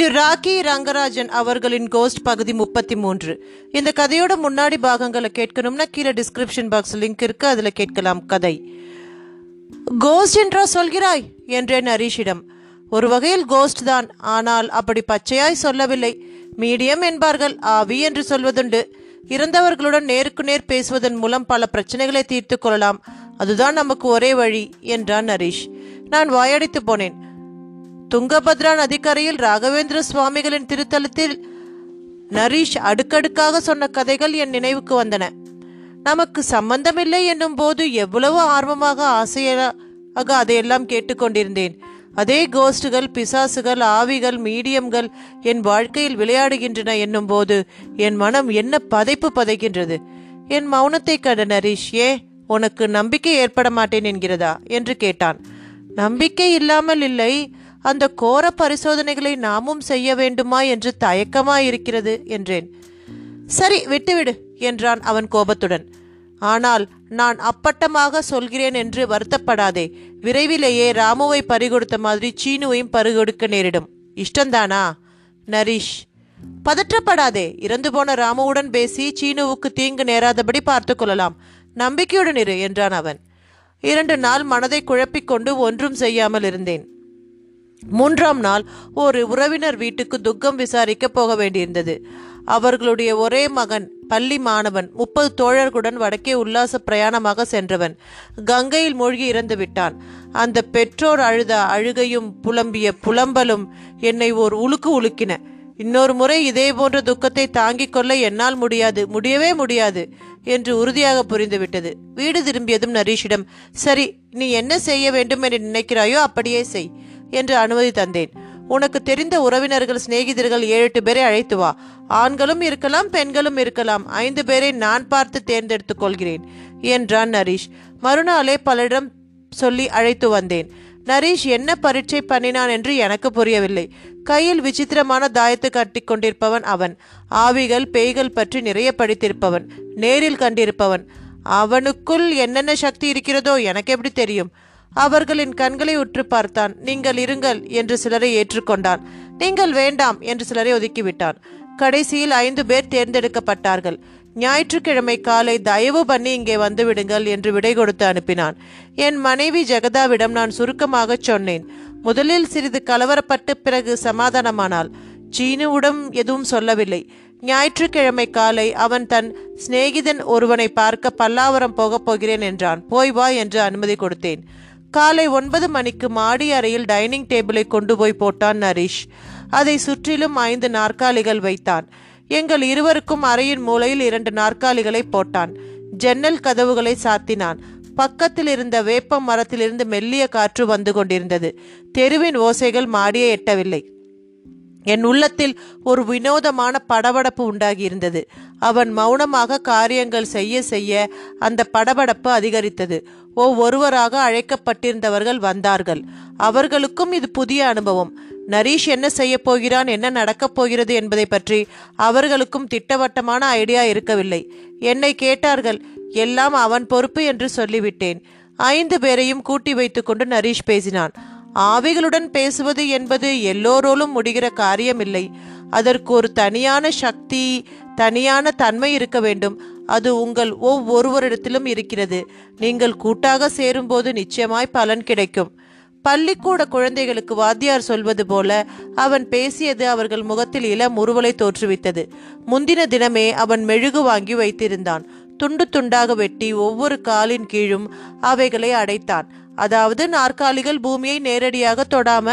இது ராக்கி ரங்கராஜன் அவர்களின் கோஸ்ட் பகுதி முப்பத்தி மூன்று இந்த கதையோட முன்னாடி பாகங்களை கேட்கணும்னா கீழே டிஸ்கிரிப்ஷன் பாக்ஸ் லிங்க் இருக்கு அதில் கேட்கலாம் கதை. கோஸ்ட் என்றா சொல்கிறாய்? என்றேன் ஹரீஷிடம் ஒரு வகையில் கோஸ்ட் தான் ஆனால் அப்படி பச்சையாய் சொல்லவில்லை. மீடியம் என்பார்கள் ஆவி என்று சொல்வதுண்டு. இறந்தவர்களுடன் நேருக்கு நேர் பேசுவதன் மூலம் பல பிரச்சனைகளை தீர்த்து கொள்ளலாம். அதுதான் நமக்கு ஒரே வழி என்றான் ஹரீஷ் நான் வாயடித்து போனேன். துங்கபத்ரா நதிக்கரையில் ராகவேந்திர சுவாமிகளின் திருத்தலத்தில் நரீஷ் அடுக்கடுக்காக சொன்ன கதைகள் என் நினைவுக்கு வந்தன. நமக்கு சம்பந்தமில்லை என்னும் போது எவ்வளவு ஆர்வமாக ஆசையாக அதையெல்லாம் கேட்டுக்கொண்டிருந்தேன் அதே கோஸ்டுகள் பிசாசுகள் ஆவிகள் மீடியம்கள் என் வாழ்க்கையில் விளையாடுகின்றன என்னும் போது என் மனம் என்ன பதைப்பு பதைக்கின்றது? என் மௌனத்தை கண்ட நரீஷ் ஏ உனக்கு நம்பிக்கை ஏற்பட மாட்டேன் என்கிறதா? என்று கேட்டான். நம்பிக்கை இல்லாமல் இல்லை. அந்த கோர பரிசோதனைகளை நாமும் செய்ய வேண்டுமா என்று தயக்கமாயிருக்கிறது என்றேன். சரி விட்டுவிடு என்றான் அவன் கோபத்துடன். ஆனால் நான் அப்பட்டமாக சொல்கிறேன் என்று வருத்தப்படாதே. விரைவிலேயே ராமுவை பறிகொடுத்த மாதிரி சீனுவையும் பறிகொடுக்க நேரிடும். இஷ்டந்தானா நரீஷ். பதற்றப்படாதே. இறந்து போன ராமுவுடன் பேசி சீனுவுக்கு தீங்கு நேராதபடி பார்த்து கொள்ளலாம். நம்பிக்கையுடன் இரு என்றான் அவன். இரண்டு நாள் மனதை குழப்பிக்கொண்டு ஒன்றும் செய்யாமல் இருந்தேன். மூன்றாம் நாள் ஒரு உறவினர் வீட்டுக்கு துக்கம் விசாரிக்க போக வேண்டியிருந்தது. அவர்களுடைய ஒரே மகன் பள்ளி மாணவன் முப்பது தோழர்களுடன் வடக்கே உல்லாச பிரயாணமாக சென்றவன். கங்கையில் மூழ்கி இறந்து விட்டான். அந்த பெற்றோர் அழுத அழுகையும் புலம்பிய புலம்பலும் என்னை ஓர் உலுக்கு உலுக்கின. இன்னொரு முறை இதே போன்ற துக்கத்தை தாங்கிக் கொள்ள என்னால் முடியாது முடியவே முடியாது என்று உறுதியாக புரிந்துவிட்டது வீடு திரும்பியதும் நரீஷிடம் சரி நீ என்ன செய்ய வேண்டும் என்று நினைக்கிறாயோ அப்படியே செய். என்று அனுமதி தந்தேன். உனக்கு தெரிந்த உறவினர்கள் சிநேகிதர்கள் ஏழு எட்டு பேரை அழைத்து வா. ஆண்களும் இருக்கலாம் பெண்களும் இருக்கலாம். ஐந்து பேரை நான் பார்த்து தேர்ந்தெடுத்துக் கொள்கிறேன் என்றான் நரீஷ். மறுநாளே பலரிடம் சொல்லி அழைத்து வந்தேன். நரீஷ் என்ன பரீட்சை பண்ணினான் என்று எனக்கு புரியவில்லை. கையில் விசித்திரமான தாயத்து கட்டி கொண்டிருப்பவன் அவன். ஆவிகள் பேய்கள் பற்றி நிறைய படித்திருப்பவன் நேரில் கண்டிருப்பவன். அவனுக்குள் என்னென்ன சக்தி இருக்கிறதோ எனக்கு எப்படி தெரியும்? அவர்களின் கண்களை உற்று பார்த்தான். நீங்கள் இருங்கள் என்று சிலரை ஏற்றுக்கொண்டான். நீங்கள் வேண்டாம் என்று சிலரை ஒதுக்கிவிட்டான். கடைசியில் ஐந்து பேர் தேர்ந்தெடுக்கப்பட்டார்கள். ஞாயிற்றுக்கிழமை காலை தயவு பண்ணி இங்கே வந்து விடுங்கள் என்று விடை கொடுத்து அனுப்பினான். என் மனைவி ஜெகதாவிடம் நான் சுருக்கமாக சொன்னேன். முதலில் சிறிது கலவரப்பட்டு பிறகு சமாதானமானாள். சீனுவிடம் எதுவும் சொல்லவில்லை. ஞாயிற்றுக்கிழமை காலை அவன் தன் சிநேகிதன் ஒருவனை பார்க்க பல்லாவரம் போகப் போகிறேன் என்றான். போய் வா என்று அனுமதி கொடுத்தேன். காலை ஒன்பது மணிக்கு மாடி அறையில் டைனிங் டேபிளை கொண்டு போய் போட்டான் நரீஷ். அதை சுற்றிலும் ஐந்து நாற்காலிகள் வைத்தான். எங்கள் இருவருக்கும் அறையின் மூலையில் இரண்டு நாற்காலிகளை போட்டான். ஜன்னல் கதவுகளை சாத்தினான். பக்கத்தில் இருந்த வேப்ப மரத்திலிருந்து மெல்லிய காற்று வந்து கொண்டிருந்தது. தெருவின் ஓசைகள் மாடியை எட்டவில்லை. என் உள்ளத்தில் ஒரு வினோதமான படபடப்பு உண்டாகியிருந்தது. அவன் மௌனமாக காரியங்கள் செய்ய செய்ய அந்த படபடப்பு அதிகரித்தது. ஒவ்வொருவராக அழைக்கப்பட்டிருந்தவர்கள் வந்தார்கள். அவர்களுக்கும் இது புதிய அனுபவம். நரீஷ் என்ன செய்ய போகிறான் என்ன நடக்கப் போகிறது என்பதை பற்றி அவர்களுக்கும் திட்டவட்டமான ஐடியா இருக்கவில்லை. என்னை கேட்டார்கள். எல்லாம் அவன் பொறுப்பு என்று சொல்லிவிட்டேன். ஐந்து பேரையும் கூட்டி வைத்துக்கொண்டு நரீஷ் பேசினான். ஆவிகளுடன் பேசுவது என்பது எல்லோரோலும் முடிகிற காரியமில்லை. அதற்கு ஒரு தனியான சக்தி தனியான தன்மை இருக்க வேண்டும். அது உங்கள் ஒவ்வொருவரிடத்திலும் இருக்கிறது. நீங்கள் கூட்டாக சேரும்போது நிச்சயமாய் பலன் கிடைக்கும். பள்ளிக்கூட குழந்தைகளுக்கு வாத்தியார் சொல்வது போல அவன் பேசியது அவர்கள் முகத்தில் இளம் முறுவலை தோற்றுவித்தது. முந்தின தினமே அவன் மெழுகு வாங்கி வைத்திருந்தான். துண்டு துண்டாக வெட்டி ஒவ்வொரு காலின் கீழும் அவைகளை அடைத்தான். அதாவது நாற்காலிகள் பூமியை நேரடியாக தொடாம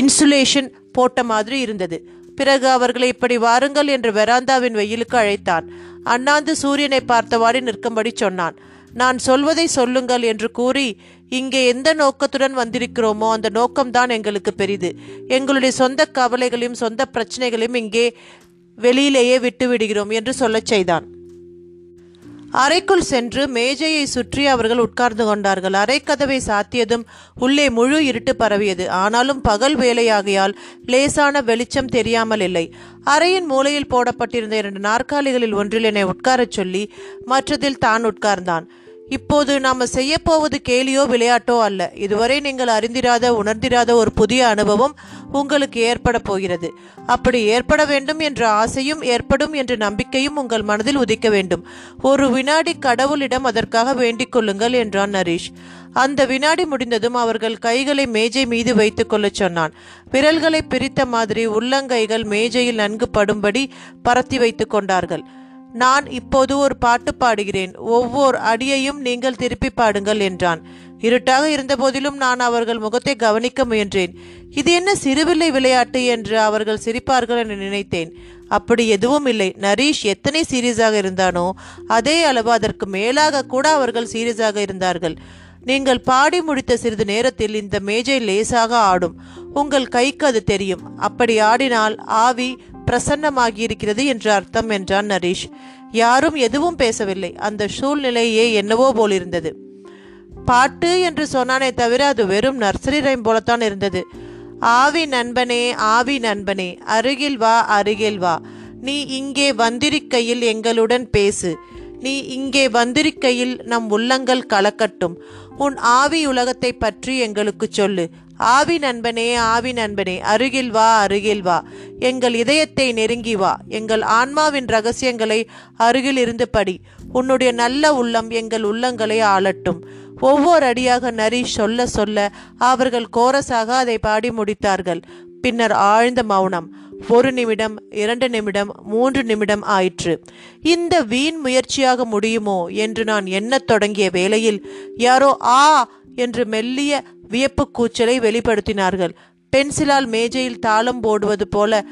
இன்சுலேஷன் போட்ட மாதிரி இருந்தது. பிறகு அவர்களை இப்படி வாருங்கள் என்று வெராந்தாவின் வெயிலுக்கு அழைத்தான். அண்ணாந்து சூரியனை பார்த்தவாறு நிற்கும்படி சொன்னான். நான் சொல்வதை சொல்லுங்கள் என்று கூறி இங்கே எந்த நோக்கத்துடன் வந்திருக்கிறோமோ அந்த நோக்கம்தான் எங்களுக்கு பெரிது. எங்களுடைய சொந்த கவலைகளையும் சொந்த பிரச்சனைகளையும் இங்கே வெளியிலேயே விட்டு விடுகிறோம் என்று சொல்லச் செய்தான். அறைக்குள் சென்று மேஜையை சுற்றி அவர்கள் உட்கார்ந்து கொண்டார்கள். அறைக்கதவை சாத்தியதும் உள்ளே முழு இருட்டு பரவியது. ஆனாலும் பகல் வேலையாகையால் லேசான வெளிச்சம் தெரியாமல் இல்லை. அறையின் மூலையில் போடப்பட்டிருந்த இரண்டு நாற்காலிகளில் ஒன்றில் என்னை உட்காரச் சொல்லி மற்றதில் தான் உட்கார்ந்தான். இப்போது நாம செய்யப்போவது கேலியோ விளையாட்டோ அல்ல. இதுவரை நீங்கள் அறிந்திராத உணர்ந்திராத ஒரு புதிய அனுபவம் உங்களுக்கு ஏற்பட போகிறது. அப்படி ஏற்பட வேண்டும் என்ற ஆசையும் ஏற்படும் என்ற நம்பிக்கையும் உங்கள் மனதில் உதிக்க வேண்டும். ஒரு வினாடி கடவுளிடம் அதற்காக வேண்டிக் கொள்ளுங்கள் என்றான் நரீஷ். அந்த வினாடி முடிந்ததும் அவர்கள் கைகளை மேஜை மீது வைத்துக் கொள்ளச் சொன்னான். விரல்களை பிரித்த மாதிரி உள்ளங்கைகள் மேஜையில் நன்கு படும்படி பரத்தி வைத்துக் கொண்டார்கள். நான் இப்போது ஒரு பாட்டு பாடுகிறேன். ஒவ்வொரு அடியையும் நீங்கள் திருப்பி பாடுங்கள் என்றான். இருட்டாக இருந்தபோதிலும் நான் அவர்கள் முகத்தை கவனிக்க முயன்றேன். இது என்ன சிறுவில்லை விளையாட்டு என்று அவர்கள் சிரிப்பார்கள் என நினைத்தேன். அப்படி எதுவும் இல்லை. நரீஷ் எத்தனை சீரியஸாக இருந்தானோ அதே அளவு அதற்கு மேலாக கூட அவர்கள் சீரியஸாக இருந்தார்கள். நீங்கள் பாடி முடித்த சிறிது நேரத்தில் இந்த மேஜை லேசாக ஆடும். உங்கள் கைக்கு அது தெரியும். அப்படி ஆடினால் ஆவி பிரசன்னமாகியிருக்கிறது என்று அர்த்தம் என்றான் நரேஷ். யாரும் எதுவும் பேசவில்லை. அந்த சூழ்நிலையே என்னவோ போலிருந்தது. பாட்டு என்று சொன்னானே தவிர அது வெறும் நர்சரி ரைம் போலத்தான் இருந்தது. ஆவி நண்பனே ஆவி நண்பனே அருகில் வா அருகில் வா. நீ இங்கே வந்திருக்கையில் எங்களுடன் பேசு. நீ இங்கே வந்திருக்கையில் நம் உள்ளங்கள் கலக்கட்டும். உன் ஆவி உலகத்தை பற்றி எங்களுக்கு சொல்லு. ஆவி நண்பனே ஆவி நண்பனே அருகில் வா அருகில் வா. எங்கள் இதயத்தை நெருங்கி வா. எங்கள் ஆன்மாவின் ரகசியங்களை அருகில் இருந்து படி. உன்னுடைய நல்ல உள்ளம் எங்கள் உள்ளங்களை ஆளட்டும். ஒவ்வொரு அடியாக நரி சொல்ல சொல்ல அவர்கள் கோரஸாக அதை பாடி முடித்தார்கள். பின்னர் ஆழ்ந்த மௌனம். ஒரு நிமிடம் இரண்டு நிமிடம் மூன்று நிமிடம் ஆயிற்று. இந்த வீண் முயற்சியாக முடியுமோ என்று நான் எண்ணத் தொடங்கிய வேளையில் யாரோ ஆ என்று மெல்லிய வியப்பு கூச்சலை வெளிப்படுத்தினார்கள். பென்சிலால் மேஜையில் தாளம் போடுவது போல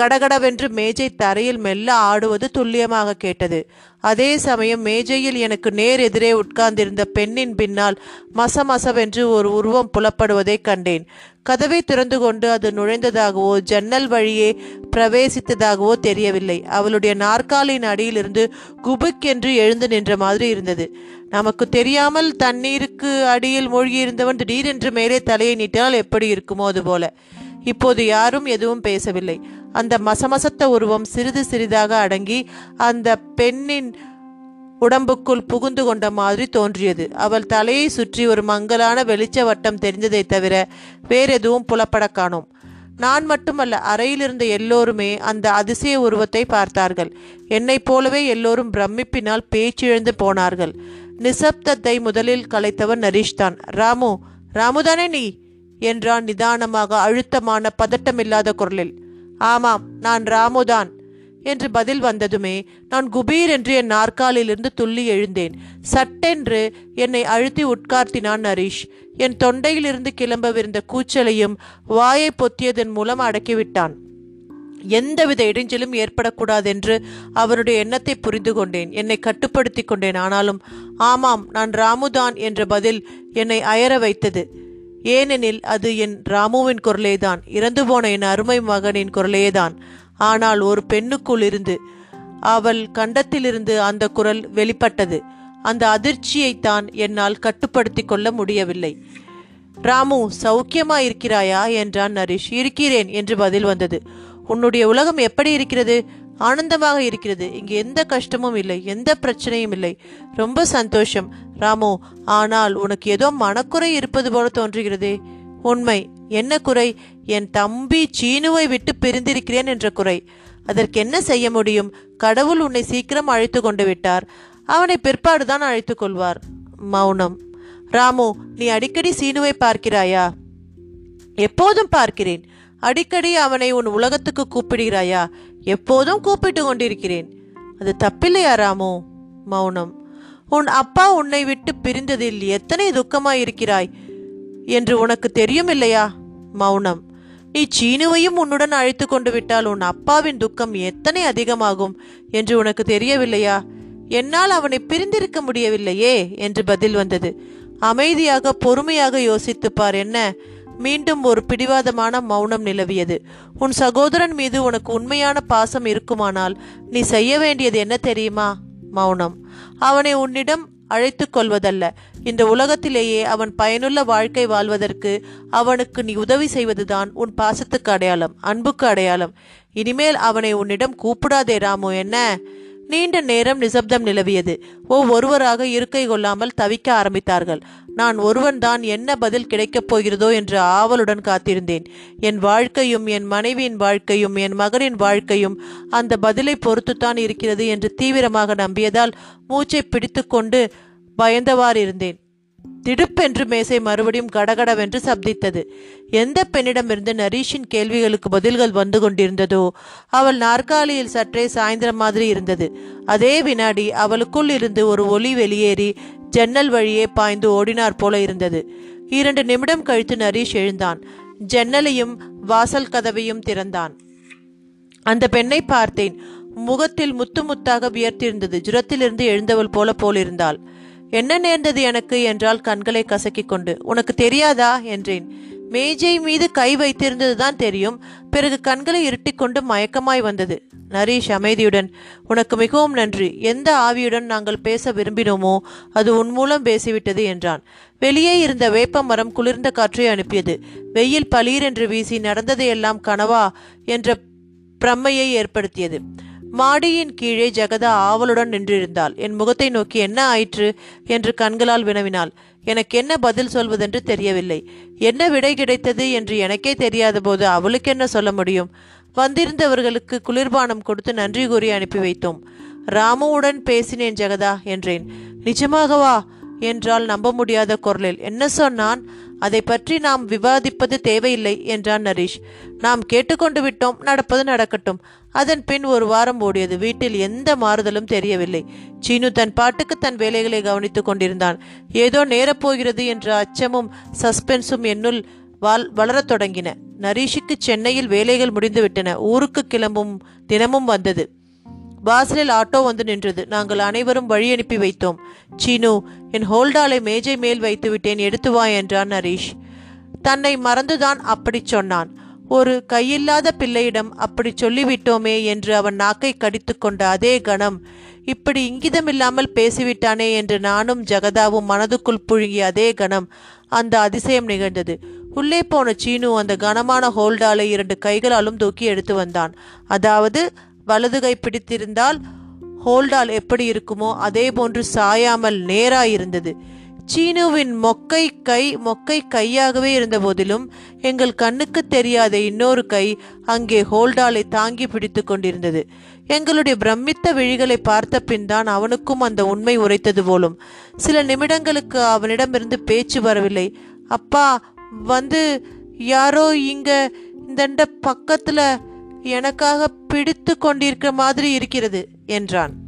கடகடவென்று மேஜை தரையில் மெல்ல ஆடுவது துல்லியமாக கேட்டது. அதே சமயம் மேஜையில் எனக்கு நேர் எதிரே உட்கார்ந்திருந்த பெண்ணின் பின்னால் மசமசவென்று ஒரு உருவம் புலப்படுவதை கண்டேன். கதவை திறந்து கொண்டு அது நுழைந்ததாகவோ ஜன்னல் வழியே பிரவேசித்ததாகவோ தெரியவில்லை. அவளுடைய நாற்காலியின் அடியிலிருந்து குபுக்கென்று எழுந்து நின்ற மாதிரி இருந்தது. நமக்கு தெரியாமல் தண்ணீருக்கு அடியில் மூழ்கியிருந்தவன் திடீரென்று மேலே தலையை நீட்டினால் எப்படி இருக்குமோ அது போல இப்போது யாரும் எதுவும் பேசவில்லை. அந்த மசமசத்த உருவம் சிறிது சிறிதாக அடங்கி அந்த பெண்ணின் உடம்புக்குள் புகுந்து கொண்ட மாதிரி தோன்றியது. அவள் தலையை சுற்றி ஒரு மங்கலான வெளிச்ச வட்டம் தெரிந்ததை தவிர வேறெதுவும் புலப்பட காணோம். நான் மட்டுமல்ல அறையில் இருந்த எல்லோருமே அந்த அதிசய உருவத்தை பார்த்தார்கள். என்னைப் போலவே எல்லோரும் பிரமிப்பினால் பேச்சிழந்து போனார்கள். நிசப்தத்தை முதலில் கலைத்தவன் நரீஷ் தான் ராமு ராமுதானே நீ? என்றான் நிதானமாக அழுத்தமான பதட்டமில்லாத குரலில். ஆமாம் நான் ராமுதான் என்று பதில் வந்ததுமே நான் குபீர் என்று என் நாற்காலிலிருந்து துள்ளி எழுந்தேன். சட்டென்று என்னை அழுத்தி உட்கார்த்தினான் நரீஷ். என் தொண்டையிலிருந்து கிளம்பவிருந்த கூச்சலையும் வாயை பொத்தியதன் மூலம் அடக்கிவிட்டான். எந்தவித இடைஞ்சலும் ஏற்படக்கூடாதென்று அவனுடைய எண்ணத்தை புரிந்து கொண்டேன். என்னை கட்டுப்படுத்தி கொண்டேன். ஆனாலும் ஆமாம் நான் ராமுதான் என்ற பதில் என்னை அயர வைத்தது. ஏனெனில் அது என் ராமுவின் குரலேதான் இறந்து போன என் அருமை மகனின் குரலேதான். ஆனால் ஒரு பெண்ணுக்குள் இருந்து அவள் கண்டத்திலிருந்து அந்த குரல் வெளிப்பட்டது. அந்த அதிர்ச்சியைத்தான் என்னால் கட்டுப்படுத்தி கொள்ள முடியவில்லை. ராமு சௌக்கியமா இருக்கிறாயா? என்றான் நரேஷ். இருக்கிறேன் என்று பதில் வந்தது. உன்னுடைய உலகம் எப்படி இருக்கிறது? ஆனந்தமாக இருக்கிறது. இங்கு எந்த கஷ்டமும் இல்லை எந்த பிரச்சனையும் இல்லை. ரொம்ப சந்தோஷம். ராமு ஆனால் உனக்கு ஏதோ மனக்குறை இருப்பது போல தோன்றுகிறதே. உண்மை. என்ன குறை? என் தம்பி சீனுவை விட்டு பிரிந்திருக்கிறேன் என்ற குறை. அதற்கு என்ன செய்ய முடியும்? கடவுள் உன்னை சீக்கிரம் அழைத்து கொண்டு விட்டார். அவனை பிற்பாடுதான் அழைத்து கொள்வார். மௌனம். ராமு நீ அடிக்கடி சீனுவை பார்க்கிறாயா? எப்போதும் பார்க்கிறேன். அடிக்கடி அவனை உன் உலகத்துக்கு கூப்பிடுகிறாயா? எப்போதும் கூப்பிட்டு கொண்டிருக்கிறேன். அது தப்பில்லையா ராமு? மௌனம். உன் அப்பா உன்னை விட்டு பிரிந்ததில் எத்தனை துக்கமாயிருக்கிறாய்? என்று உனக்கு தெரியும் இல்லையா மௌனம். நீ சீனுவையும் உன்னுடன் அழைத்து கொண்டு விட்டால் உன் அப்பாவின் துக்கம் எத்தனை அதிகமாகும் என்று உனக்கு தெரியவில்லையா? என்னால் அவனை பிரிந்திருக்க முடியவில்லையே என்று பதில் வந்தது. அமைதியாக பொறுமையாக யோசித்துப்பார் என்ன? மீண்டும் ஒரு பிடிவாதமான மௌனம் நிலவியது. உன் சகோதரன் மீது உனக்கு உண்மையான பாசம் இருக்குமானால் நீ செய்ய வேண்டியது என்ன தெரியுமா? மௌனம். அவனை உன்னிடம் அழைத்து கொள்வதல்ல. இந்த உலகத்திலேயே அவன் பயனுள்ள வாழ்க்கை வாழ்வதற்கு அவனுக்கு நீ உதவி செய்வதுதான் உன் பாசத்துக்கு அடையாளம் அன்புக்கு அடையாளம். இனிமேல் அவனை உன்னிடம் கூப்பிடாதே ராமு என்ன? நீண்ட நேரம் நிசப்தம் நிலவியது. ஒவ்வொருவராக இருக்கை கொள்ளாமல் தவிக்க ஆரம்பித்தார்கள். நான் ஒருவன்தான் என்ன பதில் கிடைக்கப் போகிறதோ என்று ஆவலுடன் காத்திருந்தேன். என் வாழ்க்கையும் என் மனைவியின் வாழ்க்கையும் என் மகனின் வாழ்க்கையும் அந்த பதிலை பொறுத்துத்தான் இருக்கிறது என்று தீவிரமாக நம்பியதால் மூச்சை பிடித்துக்கொண்டு பயந்தவாறு இருந்தேன். திடுப்பென்று மேசை மறுபடியும் கடகடவென்று சப்தித்தது. எந்த பெண்ணிடமிருந்து நரீஷின் கேள்விகளுக்கு பதில்கள் வந்து கொண்டிருந்ததோ அவள் நாற்காலியில் சற்றே சாயந்தரம் மாதிரி இருந்தது. அதே வினாடி அவளுக்குள் இருந்து ஒரு ஒளி வெளியேறி ஜன்னல் வழியே பாய்ந்து ஓடினார் போல இருந்தது. இரண்டு நிமிடம் கழித்து நரீஷ் எழுந்தான். ஜன்னலையும் வாசல் கதவையும் திறந்தான். அந்த பெண்ணை பார்த்தேன். முகத்தில் முத்து முத்தாக வியர்த்திருந்தது. ஜுரத்திலிருந்து எழுந்தவள் போல போலிருந்தாள். என்ன நேர்ந்தது எனக்கு? என்றால் கண்களை கசக்கிக் கொண்டு. உனக்கு தெரியாதா? என்றேன். மேஜை மீது கை வைத்திருந்ததுதான் தெரியும். பிறகு கண்களை இருட்டிக்கொண்டு மயக்கமாய் வந்தது. நரீஷ் அமைதியுடன் உனக்கு மிகவும் நன்றி. எந்த ஆவியுடன் நாங்கள் பேச விரும்பினோமோ அது உன் மூலம் பேசிவிட்டது என்றான். வெளியே இருந்த வேப்ப மரம் குளிர்ந்த காற்றை அனுப்பியது. வெயில் பளீர் என்று வீசி நடந்ததையெல்லாம் கனவா? என்ற பிரம்மையை ஏற்படுத்தியது. மாடியின் கீழே ஜெகதா ஆவலுடன் நின்றிருந்தாள். என் முகத்தை நோக்கி என்ன ஆயிற்று? என்று கண்களால் வினவினாள். எனக்கு என்ன பதில் சொல்வதென்று தெரியவில்லை. என்ன விடை கிடைத்தது என்று எனக்கே தெரியாத போது அவளுக்கு என்ன சொல்ல முடியும்? வந்திருந்தவர்களுக்கு குளிர்பானம் கொடுத்து நன்றி கூறி அனுப்பி வைத்தோம். ராமுவுடன் பேசினேன் ஜெகதா என்றேன். நிஜமாகவா? என்றால் நம்ப முடியாத குரலில். என்ன சொன்னான்? அதை பற்றி நாம் விவாதிப்பது தேவையில்லை என்றான் நரீஷ். நாம் கேட்டுக்கொண்டு விட்டோம் நடப்பது நடக்கட்டும். அதன் பின் ஒரு வாரம் ஓடியது. வீட்டில் எந்த மாறுதலும் தெரியவில்லை. சீனு தன் பாட்டுக்கு தன் வேலைகளை கவனித்துக் கொண்டிருந்தான். ஏதோ நேரப்போகிறது என்ற அச்சமும் சஸ்பென்ஸும் என்னுள் வால் வளரத் தொடங்கின. நரீஷுக்கு சென்னையில் வேலைகள் முடிந்துவிட்டன. ஊருக்கு கிளம்பும் தினமும் வந்தது. வாசலில் ஆட்டோ வந்து நின்றது. நாங்கள் அனைவரும் வழி அனுப்பி வைத்தோம். சீனு என் ஹோல்டாலை மேஜை மேல் வைத்து விட்டேன் எடுத்து வா என்றான் நரீஷ். தன்னை மறந்துதான் அப்படி சொன்னான். ஒரு கையில்லாத பிள்ளையிடம் அப்படி சொல்லிவிட்டோமே என்று அவன் நாக்கை கடித்து கொண்ட அதே கணம் இப்படி இங்கிதமில்லாமல் பேசிவிட்டானே என்று நானும் ஜெகதாவும் மனதுக்குள் புழுங்கிய அதே கணம் அந்த அதிசயம் நிகழ்ந்தது. உள்ளே போன சீனு அந்த கனமான ஹோல்டாலை இரண்டு கைகளாலும் தூக்கி எடுத்து வந்தான். அதாவது வலது கை பிடித்திருந்தால் ஹோல்டால் எப்படி இருக்குமோ அதே போன்று சாயாமல் நேராயிருந்தது. சீனுவின் மொக்கை கை மொக்கை கையாகவே இருந்த போதிலும் எங்கள் கண்ணுக்கு தெரியாத இன்னொரு கை அங்கே ஹோல்டாலை தாங்கி பிடித்து கொண்டிருந்தது. எங்களுடைய பிரமித்த விழிகளை பார்த்த பின் தான் அவனுக்கும் அந்த உண்மை உரைத்தது போலும். சில நிமிடங்களுக்கு அவனிடமிருந்து பேச்சு வரவில்லை. அப்பா வந்து யாரோ இங்க இந்த பக்கத்துல எனக்காக பிடித்து கொண்டிருக்கிற மாதிரி இருக்கிறது என்றான்.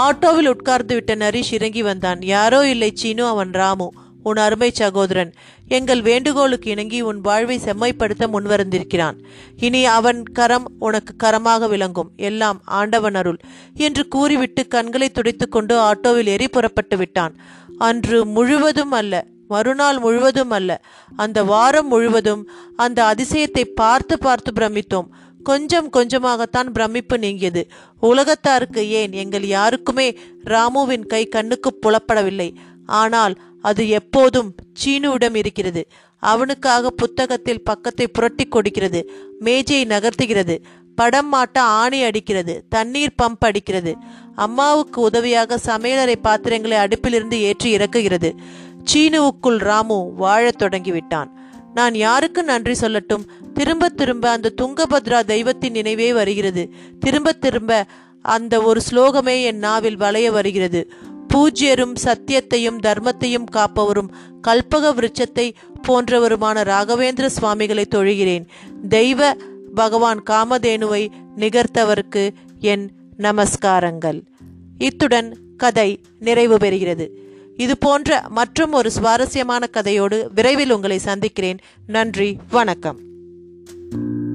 ஆட்டோவில் உட்கார்ந்து விட்ட நரீஷ் இறங்கி வந்தான். யாரோ இல்லை சீனு அவன் ராமு. உன் அருமை சகோதரன். எங்கள் வேண்டுகோளுக்கு இணங்கி உன் வாழ்வை செம்மைப்படுத்த முன்வந்திருக்கிறான். இனி அவன் கரம் உனக்கு கரமாக விளங்கும். எல்லாம் ஆண்டவன் அருள். என்று கூறிவிட்டு கண்களை துடைத்துக்கொண்டு ஆட்டோவில் ஏறி புறப்பட்டு விட்டான். அன்று முழுவதும் அல்ல மறுநாள் முழுவதும் அல்ல அந்த வாரம் முழுவதும் அந்த அதிசயத்தை பார்த்து பார்த்து பிரமித்தோம். கொஞ்சம் கொஞ்சமாகத்தான் பிரமிப்பு நீங்கியது. உலகத்தாருக்கு ஏன் எங்கள் யாருக்குமே ராமுவின் கை கண்ணுக்கு புலப்படவில்லை. ஆனால் அது எப்போதும் சீனுவிடம் இருக்கிறது. அவனுக்காக புத்தகத்தில் பக்கத்தை புரட்டி கொடுக்கிறது. மேஜையை நகர்த்துகிறது. படம் மாட்ட ஆணி அடிக்கிறது. தண்ணீர் பம்ப் அடிக்கிறது. அம்மாவுக்கு உதவியாக சமையலறை பாத்திரங்களை அடுப்பிலிருந்து ஏற்றி இறக்குகிறது. சீனுவுக்குள் ராமு வாழத் தொடங்கிவிட்டான். நான் யாருக்கு நன்றி சொல்லட்டும்? திரும்ப திரும்ப அந்த துங்கபத்ரா தெய்வத்தின் நினைவே வருகிறது. திரும்ப திரும்ப அந்த ஒரு ஸ்லோகமே என் நாவில் வளைய வருகிறது. பூஜ்யரும் சத்தியத்தையும் தர்மத்தையும் காப்பவரும் கல்பக விருட்சத்தை போன்றவருமான ராகவேந்திர சுவாமிகளை தொழுகிறேன். தெய்வ பகவான் காமதேனுவை நிகர்த்தவருக்கு என் நமஸ்காரங்கள். இத்துடன் கதை நிறைவு பெறுகிறது. இது போன்ற மற்றும் ஒரு சுவாரஸ்யமான கதையோடு விரைவில் உங்களை சந்திக்கிறேன். நன்றி வணக்கம். thank you.